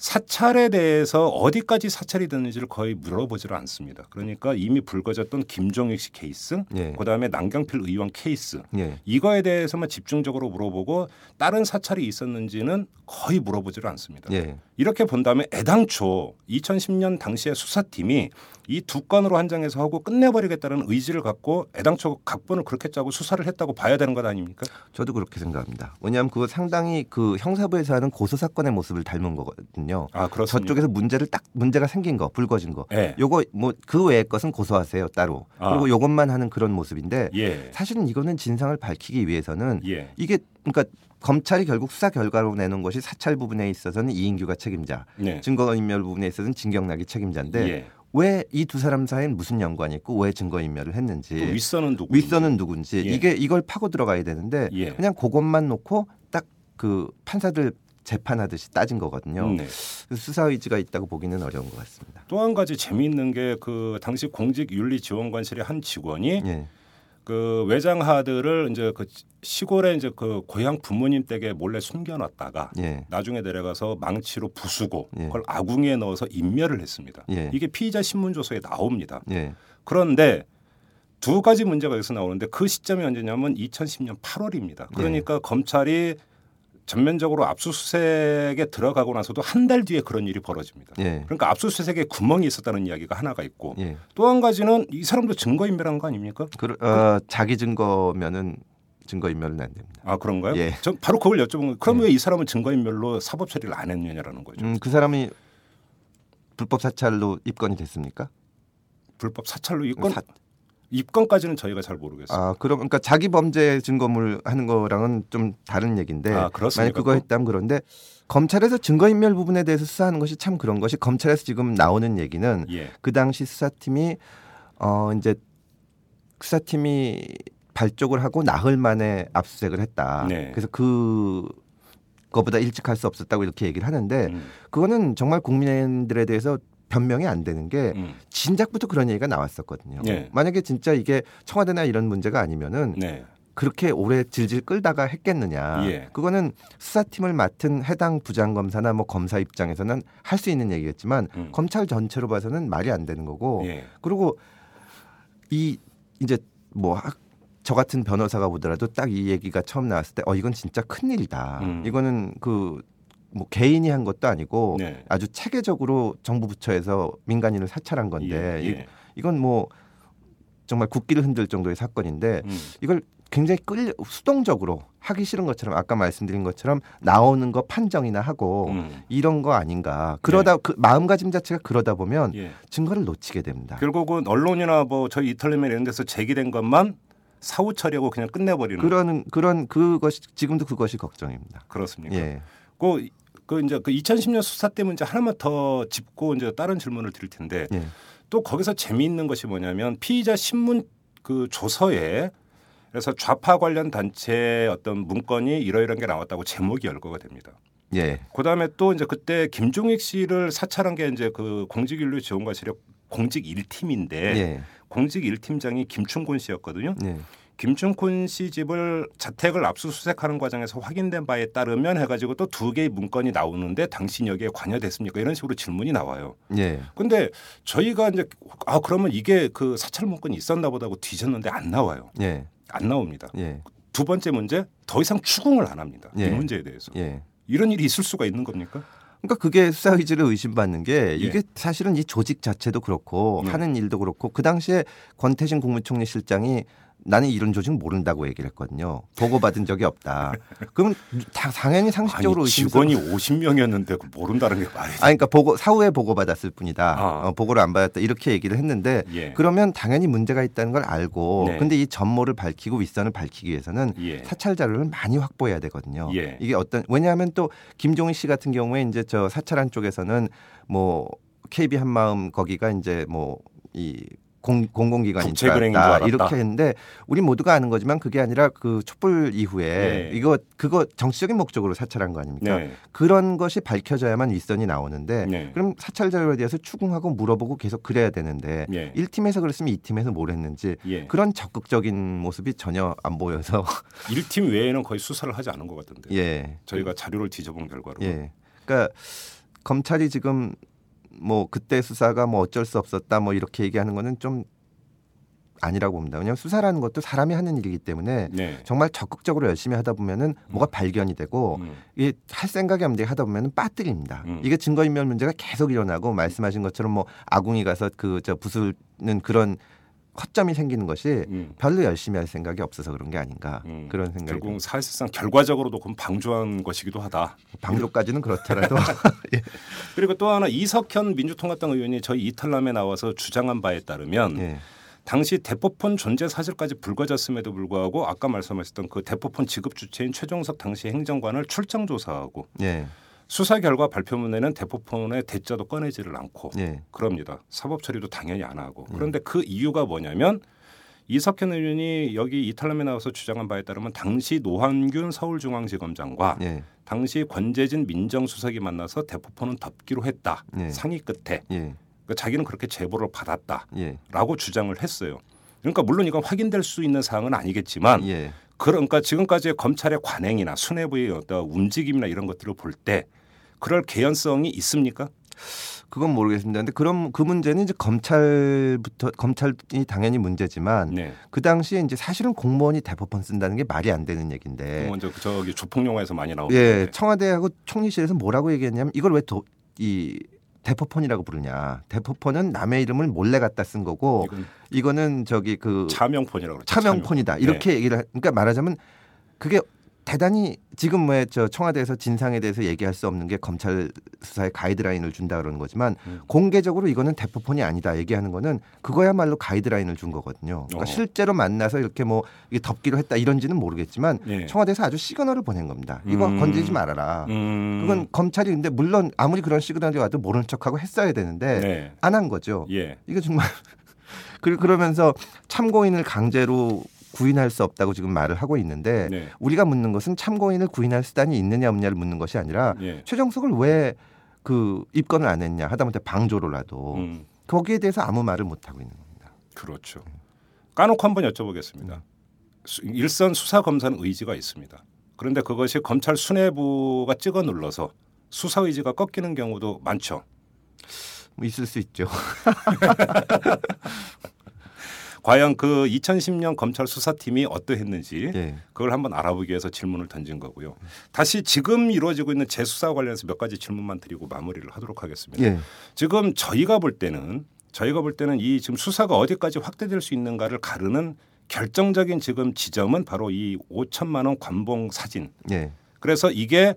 사찰에 대해서 어디까지 사찰이 됐는지를 거의 물어보지를 않습니다. 그러니까 이미 불거졌던 김종익 씨 케이스, 예. 그다음에 남경필 의원 케이스 예. 이거에 대해서만 집중적으로 물어보고 다른 사찰이 있었는지는 거의 물어보지를 않습니다. 예. 이렇게 본다면 애당초 2010년 당시에 수사팀이 이 두 건으로 한정해서 하고 끝내버리겠다는 의지를 갖고 애당초 각본을 그렇게 짜고 수사를 했다고 봐야 되는 것 아닙니까? 저도 그렇게 생각합니다. 왜냐하면 그거 상당히 그 형사부에서 하는 고소 사건의 모습을 닮은 거거든요. 아 그렇습니다. 저쪽에서 문제를 딱 문제가 생긴 거, 불거진 거. 예. 요거 뭐 그 외의 것은 고소하세요 따로. 아. 그리고 요것만 하는 그런 모습인데 예. 사실은 이거는 진상을 밝히기 위해서는 예. 이게 그러니까 검찰이 결국 수사 결과로 내놓은 것이 사찰 부분에 있어서는 이인규가 책임자, 네. 증거인멸 부분에 있어서는 진경락이 책임자인데 예. 왜 이 두 사람 사이엔 무슨 연관이 있고 왜 증거인멸을 했는지 또 윗선은 누구? 윗선은 누군지 예. 이게 이걸 파고 들어가야 되는데 예. 그냥 그것만 놓고 딱 그 판사들 재판하듯이 따진 거거든요. 네. 수사 의지가 있다고 보기는 어려운 것 같습니다. 또 한 가지 재미있는 게 그 당시 공직윤리지원관실의 한 직원이 예, 그 외장 하드를 이제 그 시골에 이제 그 고향 부모님 댁에 몰래 숨겨놨다가 예, 나중에 내려가서 망치로 부수고 예. 그걸 아궁이에 넣어서 인멸을 했습니다. 예. 이게 피의자 신문 조서에 나옵니다. 예, 그런데 두 가지 문제가 여기서 나오는데 그 시점이 언제냐면 2010년 8월입니다. 그러니까 검찰이 전면적으로 압수수색에 들어가고 나서도 한 달 뒤에 그런 일이 벌어집니다. 예, 그러니까 압수수색에 구멍이 있었다는 이야기가 하나가 있고 예. 또한 가지는 이 사람도 증거인멸한 거 아닙니까? 그, 어, 자기 증거면은 증거인멸은 안 됩니다. 아 그런가요? 예. 전 바로 그걸 여쭤본 거예요. 그럼 네. 왜이 사람은 증거인멸로 사법 처리를 안 했느냐라는 거죠. 음, 그 사람이 불법 사찰로 입건이 됐습니까? 불법 사찰로 입건 사- 입건까지는 저희가 잘 모르겠어요. 아, 그럼 그러니까 자기 범죄 증거물 하는 거랑은 좀 다른 얘기인데 아? 만약 그거 했다면 그런데 검찰에서 증거인멸 부분에 대해서 수사하는 것이 참 그런 것이 검찰에서 지금 나오는 얘기는 예. 그 당시 수사팀이 어 이제 수사팀이 발족을 하고 나흘 만에 압수수색을 했다. 네. 그래서 그 거보다 일찍 할 수 없었다고 이렇게 얘기를 하는데 음, 그거는 정말 국민들에 대해서 변명이 안 되는 게 음, 진작부터 그런 얘기가 나왔었거든요. 네. 만약에 진짜 이게 청와대나 이런 문제가 아니면은 네. 그렇게 오래 질질 끌다가 했겠느냐. 예. 그거는 수사팀을 맡은 해당 부장검사나 뭐 검사 입장에서는 할 수 있는 얘기겠지만 음. 검찰 전체로 봐서는 말이 안 되는 거고 예. 그리고 이 이제 뭐 저 같은 변호사가 보더라도 딱 이 얘기가 처음 나왔을 때 어 이건 진짜 큰 일이다. 음. 이거는 그 뭐 개인이 한 것도 아니고 네. 아주 체계적으로 정부 부처에서 민간인을 사찰한 건데 예, 이- 예. 이 건 뭐 정말 국기를 흔들 정도의 사건인데 음, 이걸 굉장히 끌 수동적으로 하기 싫은 것처럼 아까 말씀드린 것처럼 나오는 거 판정이나 하고 음, 이런 거 아닌가 그러다 그 마음가짐 자체가 그러다 보면 예. 증거를 놓치게 됩니다. 결국은 언론이나 뭐 저희 이탈리면 이런 데서 제기된 것만 사후 처리하고 그냥 끝내버리는 그런 그런 그것이 지금도 그것이 걱정입니다. 그렇습니까? 예, 그, 그 이제 그 2010년 수사 때 문제 하나만 더 짚고 이제 다른 질문을 드릴 텐데 예, 또 거기서 재미있는 것이 뭐냐면 피의자 신문 그 조서에 그래서 좌파 관련 단체 어떤 문건이 이러이러한 게 나왔다고 제목이 열거가 됩니다. 예, 그다음에 또 이제 그때 김종익 씨를 사찰한 게 이제 그 공직인류 지원과실의 공직 1팀인데 예, 공직 1팀장이 김충곤 씨였거든요. 예, 김충곤 씨 집을 자택을 압수수색하는 과정에서 확인된 바에 따르면 해가지고 또 두 개의 문건이 나오는데 당신 여기에 관여됐습니까? 이런 식으로 질문이 나와요. 예, 근데 저희가 이제 아 그러면 이게 그 사찰 문건이 있었나 보다고 뒤졌는데 안 나와요. 예, 안 나옵니다. 예, 두 번째 문제 더 이상 추궁을 안 합니다. 예. 이 문제에 대해서 예. 이런 일이 있을 수가 있는 겁니까? 그러니까 그게 수사 의지를 의심받는 게 이게 예. 사실은 이 조직 자체도 그렇고 네. 하는 일도 그렇고 그 당시에 권태신 국무총리 실장이 나는 이런 조직 모른다고 얘기를 했거든요. 보고받은 적이 없다. 그러면 다 당연히 상식적으로 아니. 직원이 50명이었는데 그 모른다는 게 말이 아, 그러니까 보고 사후에 보고 받았을 뿐이다. 아. 어, 보고를 안 받았다 이렇게 얘기를 했는데 예. 그러면 당연히 문제가 있다는 걸 알고 네. 근데 이 전모를 밝히고 윗선을 밝히기 위해서는 예. 사찰 자료를 많이 확보해야 되거든요. 예. 이게 어떤 왜냐하면 또 김종희 씨 같은 경우에 이제 저 사찰한 쪽에서는 뭐 KB 한마음 거기가 이제 뭐이 알았다 알았다. 이렇게 했는데 우리 모두가 아는 거지만 그게 아니라 그 촛불 이후에 네. 이거 그거 정치적인 목적으로 사찰한 거 아닙니까? 네. 그런 것이 밝혀져야만 윗선이 나오는데 네. 그럼 사찰 자료에 대해서 추궁하고 물어보고 계속 그래야 되는데 예. 일 1팀에서 그랬으면 2팀에서 뭘 했는지 예. 그런 적극적인 모습이 전혀 안 보여서 1팀 외에는 거의 수사를 하지 않은 것 같던데. 예. 저희가 자료를 뒤져본 결과로. 예. 그러니까 검찰이 지금 뭐 그때 수사가 뭐 어쩔 수 없었다 뭐 이렇게 얘기하는 거는 좀 아니라고 봅니다. 왜냐하면 수사라는 것도 사람이 하는 일이기 때문에 네. 정말 적극적으로 열심히 하다 보면은 뭐가 발견이 되고 음. 이게 할 생각이 없는데 하다 보면은 빠뜨립니다. 음. 이게 증거인멸 문제가 계속 일어나고 말씀하신 것처럼 뭐 아궁이 가서 그 저 부수는 그런 허점이 생기는 것이 음. 별로 열심히 할 생각이 없어서 그런 게 아닌가 음. 그런 생각이 결국 듭니다. 사실상 결과적으로도 그건 방조한 것이기도 하다. 방조까지는 그렇더라도 그리고 또 하나 이석현 민주통합당 의원이 저희 이탈남에 나와서 주장한 바에 따르면 예. 당시 대포폰 존재 사실까지 불거졌음에도 불구하고 아까 말씀하셨던 그 대포폰 지급 주체인 최종석 당시 행정관을 출장 조사하고 예. 수사 결과 발표문에는 대포폰의 대자도 꺼내지를 않고 예. 그럽니다. 사법 처리도 당연히 안 하고. 음. 그런데 그 이유가 뭐냐면 이석현 의원이 여기 이탈남에 나와서 주장한 바에 따르면 당시 노한균 서울중앙지검장과 예. 당시 권재진 민정수석이 만나서 대포폰은 덮기로 했다. 네. 상의 끝에 예. 그러니까 자기는 그렇게 제보를 받았다라고 예. 주장을 했어요. 그러니까 물론 이건 확인될 수 있는 사항은 아니겠지만 예. 그러니까 지금까지의 검찰의 관행이나 수뇌부의 어떤 움직임이나 이런 것들을 볼때 그럴 개연성이 있습니까? 그건 모르겠습니다. 근데 그럼 그 문제는 이제 검찰부터 검찰이 당연히 문제지만 네. 그 당시에 이제 사실은 공무원이 대법원 쓴다는 게 말이 안 되는 얘기인데. 먼저 그 저기 조폭 영화에서 많이 나오는 예. 청와대하고 총리실에서 뭐라고 얘기했냐면 이걸 왜이 대포폰이라고 부르냐? 대포폰은 남의 이름을 몰래 갖다 쓴 거고 이거는 저기 그 차명폰이라고 그러죠. 차명폰이다. 차명. 이렇게 얘기를 하- 그러니까 말하자면 그게 대단히 지금 뭐저 청와대에서 진상에 대해서 얘기할 수 없는 게 검찰 수사에 가이드라인을 준다 그러는 거지만 음. 공개적으로 이거는 대포폰이 아니다 얘기하는 거는 그거야말로 가이드라인을 준 거거든요. 그러니까 어. 실제로 만나서 이렇게 뭐 이게 덮기로 했다 이런지는 모르겠지만 예. 청와대에서 아주 시그널을 보낸 겁니다. 이거 음. 건드리지 말아라. 음. 그건 검찰이 근데 물론 아무리 그런 시그널이 와도 모른 척하고 했어야 되는데 네. 안한 거죠. 예. 이게 정말 그- 그러면서 참고인을 강제로 구인할 수 없다고 지금 말을 하고 있는데 네. 우리가 묻는 것은 참고인을 구인할 수단이 있느냐 없느냐를 묻는 것이 아니라 예. 최정석을 왜 그 입건을 안 했냐 하다못해 방조로라도 음. 거기에 대해서 아무 말을 못 하고 있는 겁니다. 그렇죠. 까놓고 한번 여쭤보겠습니다. 수- 일선 수사 검사는 의지가 있습니다. 그런데 그것이 검찰 수뇌부가 찍어 눌러서 수사 의지가 꺾이는 경우도 많죠. 뭐 있을 수 있죠. 과연 그 2010년 검찰 수사팀이 어떠했는지 예. 그걸 한번 알아보기 위해서 질문을 던진 거고요. 다시 지금 이루어지고 있는 재수사와 관련해서 몇 가지 질문만 드리고 마무리를 하도록 하겠습니다. 예. 지금 저희가 볼 때는 저희가 볼 때는 이 지금 수사가 어디까지 확대될 수 있는가를 가르는 결정적인 지금 지점은 바로 이 5천만 원 관봉 사진. 예. 그래서 이게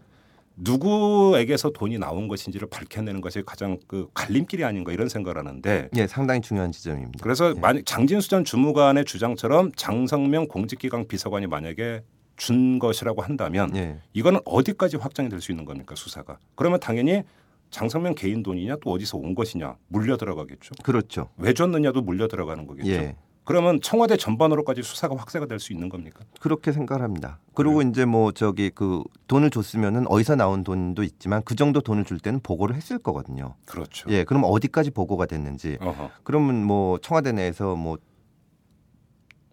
누구에게서 돈이 나온 것인지를 밝혀내는 것이 가장 그 갈림길이 아닌가 이런 생각을 하는데 예, 상당히 중요한 지점입니다. 그래서 예. 만약 장진수 전 주무관의 주장처럼 장성명 공직기강 비서관이 만약에 준 것이라고 한다면 예. 이거는 어디까지 확장이 될 수 있는 겁니까 수사가? 그러면 당연히 장성명 개인 돈이냐 또 어디서 온 것이냐 물려 들어가겠죠. 그렇죠. 왜 줬느냐도 물려 들어가는 거겠죠. 예. 그러면 청와대 전반으로까지 수사가 확대가 될 수 있는 겁니까? 그렇게 생각을 합니다. 그리고 이제 뭐 저기 그 돈을 줬으면은 어디서 나온 돈도 있지만 그 정도 돈을 줄 때는 보고를 했을 거거든요. 그렇죠. 예, 그럼 어디까지 보고가 됐는지, 어허. 그러면 뭐 청와대 내에서 뭐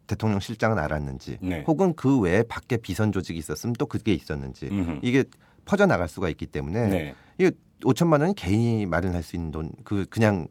대통령 실장은 알았는지, 네. 혹은 그 외에 밖에 비선 조직이 있었으면 또 그게 있었는지 음흠. 이게 퍼져 나갈 수가 있기 때문에 네. 이게 5천만 원이 개인이 마련할 수 있는 돈, 그 그냥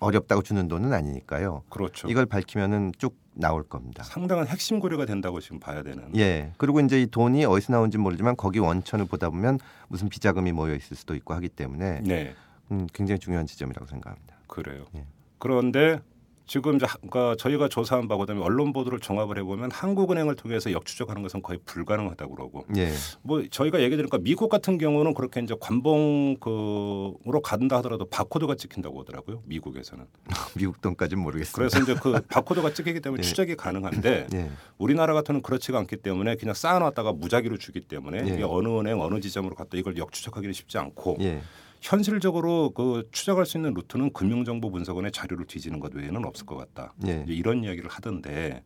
어렵다고 주는 돈은 아니니까요. 그렇죠. 이걸 밝히면은 쭉 나올 겁니다. 상당한 핵심 고려가 된다고 지금 봐야 되는. 예. 그리고 이제 이 돈이 어디서 나온지 모르지만 거기 원천을 보다 보면 무슨 비자금이 모여 있을 수도 있고 하기 때문에 네. 음, 굉장히 중요한 지점이라고 생각합니다. 그래요. 예. 그런데 지금 그러니까 저희가 조사한 바 그다음에 언론 보도를 종합을 해보면 한국은행을 통해서 역추적하는 것은 거의 불가능하다고 그러고 예. 뭐 저희가 얘기 드리니까 미국 같은 경우는 그렇게 이제 관봉 그으로 간다 하더라도 바코드가 찍힌다고 하더라고요. 미국에서는. 미국 돈까지는 모르겠습니다. 그래서 이제 그 바코드가 찍히기 때문에 예. 추적이 가능한데 예. 우리나라 같은 그렇지가 않기 때문에 그냥 쌓아놨다가 무작위로 주기 때문에 예. 어느 은행 어느 지점으로 갔다 이걸 역추적하기는 쉽지 않고 예. 현실적으로 그 추적할 수 있는 루트는 금융정보 분석원의 자료를 뒤지는 것 외에는 없을 것 같다. 예. 이런 이야기를 하던데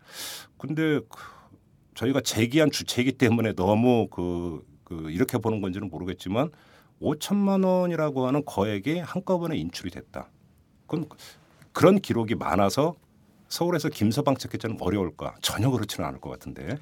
근데 그 저희가 제기한 주체이기 때문에 너무 그, 그 이렇게 보는 건지는 모르겠지만 5천만 원이라고 하는 거액이 한꺼번에 인출이 됐다. 그건 그런 기록이 많아서 서울에서 김서방 찾기처럼 어려울까? 전혀 그렇지는 않을 것 같은데.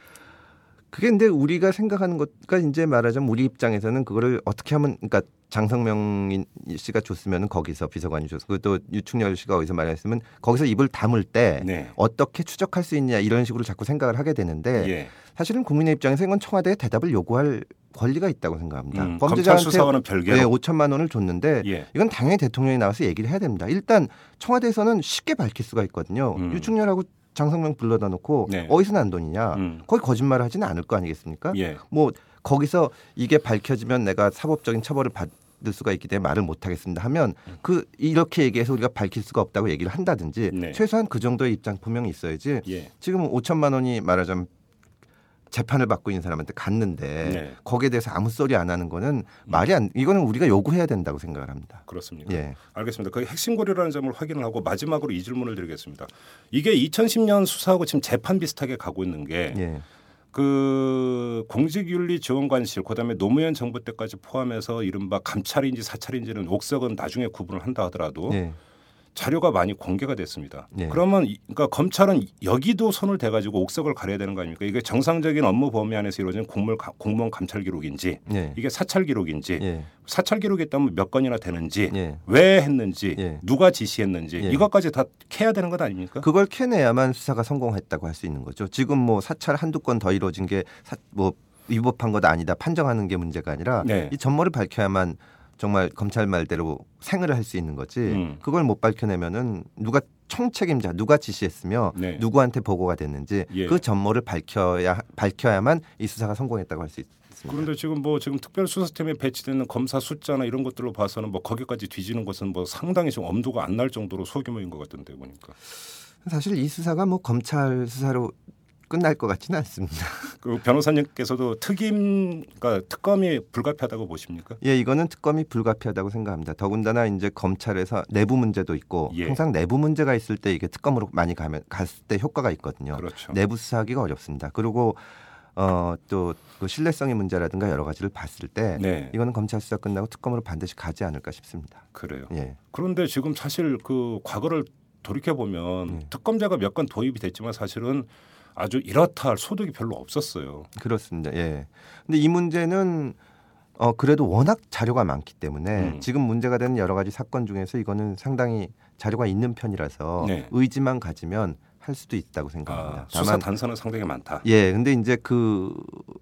그게 근데 우리가 생각하는 것과 이제 말하자면 우리 입장에서는 그거를 어떻게 하면 그러니까 장성명 씨가 줬으면 거기서 비서관이 줬고 그또 유충렬 씨가 어디서 말했으면 거기서 입을 다물 때 네. 어떻게 추적할 수 있냐 이런 식으로 자꾸 생각을 하게 되는데 예. 사실은 국민의 입장에서 이건 청와대에 대답을 요구할 권리가 있다고 생각합니다. 음, 검찰 범죄자한테 수사와는 별개로. 네, 5천만 원을 줬는데 예. 이건 당연히 대통령이 나와서 얘기를 해야 됩니다. 일단 청와대에서는 쉽게 밝힐 수가 있거든요. 음. 유충렬하고 장성명 불러다 놓고 네. 어디서 난 돈이냐. 음. 거기 거짓말을 하지는 않을 거 아니겠습니까? 예. 뭐 거기서 이게 밝혀지면 내가 사법적인 처벌을 받을 수가 있기 때문에 말을 못 하겠습니다 하면 그 이렇게 얘기해서 우리가 밝힐 수가 없다고 얘기를 한다든지 네. 최소한 그 정도의 입장 표명이 있어야지 예. 지금 5천만 원이 말하자면 재판을 받고 있는 사람한테 갔는데 네. 거기에 대해서 아무 소리 안 하는 거는 말이 안 이거는 우리가 요구해야 된다고 생각을 합니다. 그렇습니까? 예. 알겠습니다. 그 핵심 고려라는 점을 확인을 하고 마지막으로 이 질문을 드리겠습니다. 이게 2010년 수사하고 지금 재판 비슷하게 가고 있는 게 예. 그 공직윤리지원관실 그다음에 노무현 정부 때까지 포함해서 이른바 감찰인지 사찰인지는 옥석은 나중에 구분을 한다 하더라도 예. 자료가 많이 공개가 됐습니다. 네. 그러면 이- 그러니까 검찰은 여기도 손을 대가지고 옥석을 가려야 되는 거 아닙니까? 이게 정상적인 업무 범위 안에서 이루어진 공무원, 가- 공무원 감찰 기록인지 예. 이게 사찰 기록인지 예. 사찰 기록이 있다면 몇 건이나 되는지 예. 왜 했는지 예. 누가 지시했는지 예. 이것까지 다 캐야 되는 것 아닙니까? 그걸 캐내야만 수사가 성공했다고 할 수 있는 거죠. 지금 뭐 사찰 한두 건 더 이루어진 게뭐 위법한 것 아니다 판정하는 게 문제가 아니라 네. 이 전모를 밝혀야만 정말 검찰 말대로 생을 할 수 있는 거지 음. 그걸 못 밝혀내면은 누가 총책임자 누가 지시했으며 네. 누구한테 보고가 됐는지 예. 그 전모를 밝혀야 밝혀야만 이 수사가 성공했다고 할 수 있습니다. 그런데 지금 뭐 지금 특별 수사팀에 배치되는 검사 숫자나 이런 것들로 봐서는 뭐 거기까지 뒤지는 것은 뭐 상당히 좀 엄두가 안 날 정도로 소규모인 것 같던데 보니까 사실 이 수사가 뭐 검찰 수사로 끝날 것 같지는 않습니다. 그 변호사님께서도 특임 그러니까 특검이 불가피하다고 보십니까? 예, 이거는 특검이 불가피하다고 생각합니다. 더군다나 이제 검찰에서 내부 문제도 있고 예. 항상 내부 문제가 있을 때 이게 특검으로 많이 가면 갔을 때 효과가 있거든요. 그렇죠. 내부 수사하기가 어렵습니다. 그리고 어또 그 신뢰성의 문제라든가 여러 가지를 봤을 때 네. 이거는 검찰 수사 끝나고 특검으로 반드시 가지 않을까 싶습니다. 그래요. 예. 그런데 지금 사실 그 과거를 돌이켜 보면 네. 특검제가 몇 건 도입이 됐지만 사실은 아주 이렇다 할 소득이 별로 없었어요. 그렇습니다. 예. 근데 이 문제는 어 그래도 워낙 자료가 많기 때문에 음. 지금 문제가 되는 여러 가지 사건 중에서 이거는 상당히 자료가 있는 편이라서 네. 의지만 가지면 할 수도 있다고 생각합니다. 아, 수사 단서는 상당히 많다. 예, 근데 이제 그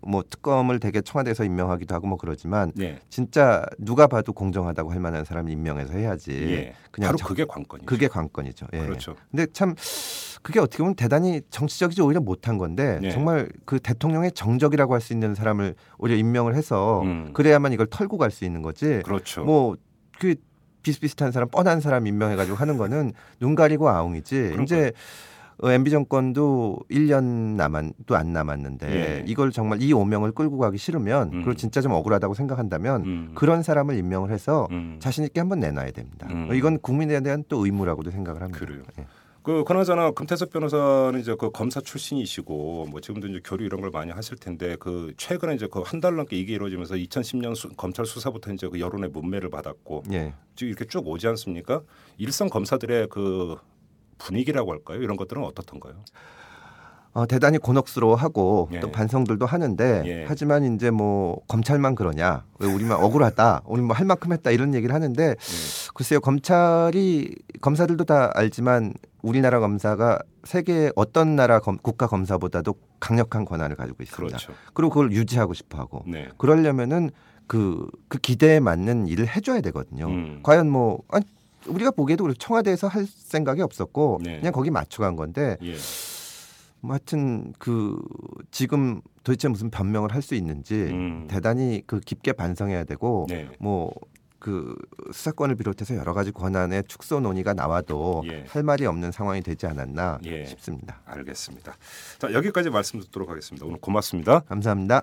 뭐 특검을 되게 청와대에서 임명하기도 하고 뭐 그러지만 네. 진짜 누가 봐도 공정하다고 할 만한 사람을 임명해서 해야지. 예. 그냥 바로 저- 그게 관건이죠. 그게 관건이죠. 예. 그렇죠. 근데 참 그게 어떻게 보면 대단히 정치적이지 오히려 못한 건데 네. 정말 그 대통령의 정적이라고 할 수 있는 사람을 오히려 임명을 해서 음. 그래야만 이걸 털고 갈 수 있는 거지. 그렇죠. 뭐그 비슷비슷한 사람 뻔한 사람 임명해가지고 하는 거는 눈 가리고 아웅이지. 이제 어, MB 정권도 1년 남았 또안 남았는데 예. 이걸 정말 이 오명을 끌고 가기 싫으면 음. 그걸 진짜 좀 억울하다고 생각한다면 음. 그런 사람을 임명을 해서 음. 자신 있게 한번 내놔야 됩니다. 음. 어, 이건 국민에 대한 또 의무라고도 생각을 합니다. 그래요. 예. 그 그나저나 금태섭 변호사는 이제 그 검사 출신이시고 뭐 지금도 이제 교류 이런 걸 많이 하실 텐데 그 최근에 이제 그 한 달 넘게 이게 이루어지면서 2010년 수, 검찰 수사부터 이제 그 여론의 문매를 받았고 예. 지금 이렇게 쭉 오지 않습니까? 일선 검사들의 그 분위기라고 할까요? 이런 것들은 어떻던가요? 어, 대단히 곤혹스러워하고 예. 또 반성들도 하는데 예. 하지만 이제 뭐 검찰만 그러냐 왜 우리만 억울하다 우리 뭐 할 만큼 했다 이런 얘기를 하는데 예. 글쎄요 검찰이 검사들도 다 알지만 우리나라 검사가 세계 어떤 나라 검- 국가 검사보다도 강력한 권한을 가지고 있습니다. 그렇죠. 그리고 그걸 유지하고 싶어하고 네. 그러려면은 그, 그 기대에 맞는 일을 해줘야 되거든요. 음. 과연 뭐 아니, 우리가 보기에도 그렇고 청와대에서 할 생각이 없었고 네. 그냥 거기 맞춰간 건데 예. 뭐 하여튼 그 지금 도대체 무슨 변명을 할 수 있는지 음. 대단히 그 깊게 반성해야 되고 네. 뭐그 수사권을 비롯해서 여러 가지 권한의 축소 논의가 나와도 예. 할 말이 없는 상황이 되지 않았나 예. 싶습니다. 알겠습니다. 자 여기까지 말씀 듣도록 하겠습니다. 오늘 고맙습니다. 감사합니다.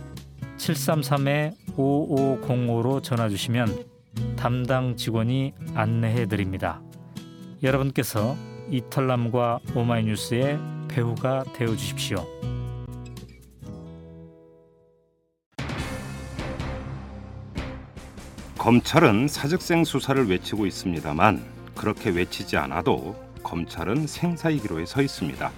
733-5505로 전화 주시면 담당 직원이 안내해 드립니다. 여러분께서 이털남과 오마이뉴스의 배우가 되어 주십시오. 검찰은 사직생 수사를 외치고 있습니다만 그렇게 외치지 않아도 검찰은 생사이기로에 서 있습니다.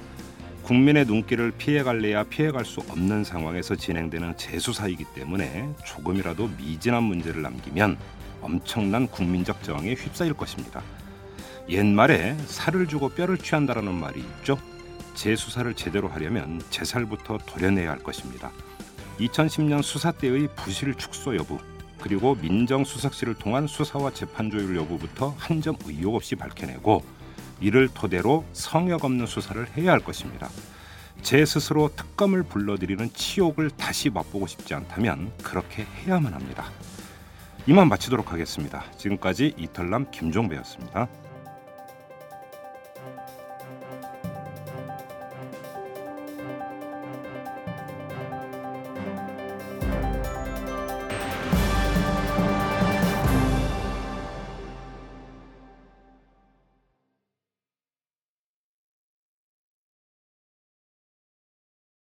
국민의 눈길을 피해갈래야 피해갈 수 없는 상황에서 진행되는 재수사이기 때문에 조금이라도 미진한 문제를 남기면 엄청난 국민적 저항에 휩싸일 것입니다. 옛말에 살을 주고 뼈를 취한다라는 말이 있죠. 재수사를 제대로 하려면 제살부터 도려내야 할 것입니다. 2010년 수사 때의 부실 축소 여부 그리고 민정수석실을 통한 수사와 재판 조율 여부부터 한 점 의혹 없이 밝혀내고 이를 토대로 성역 없는 수사를 해야 할 것입니다. 제 스스로 특검을 불러들이는 치욕을 다시 맛보고 싶지 않다면 그렇게 해야만 합니다. 이만 마치도록 하겠습니다. 지금까지 이털남 김종배였습니다.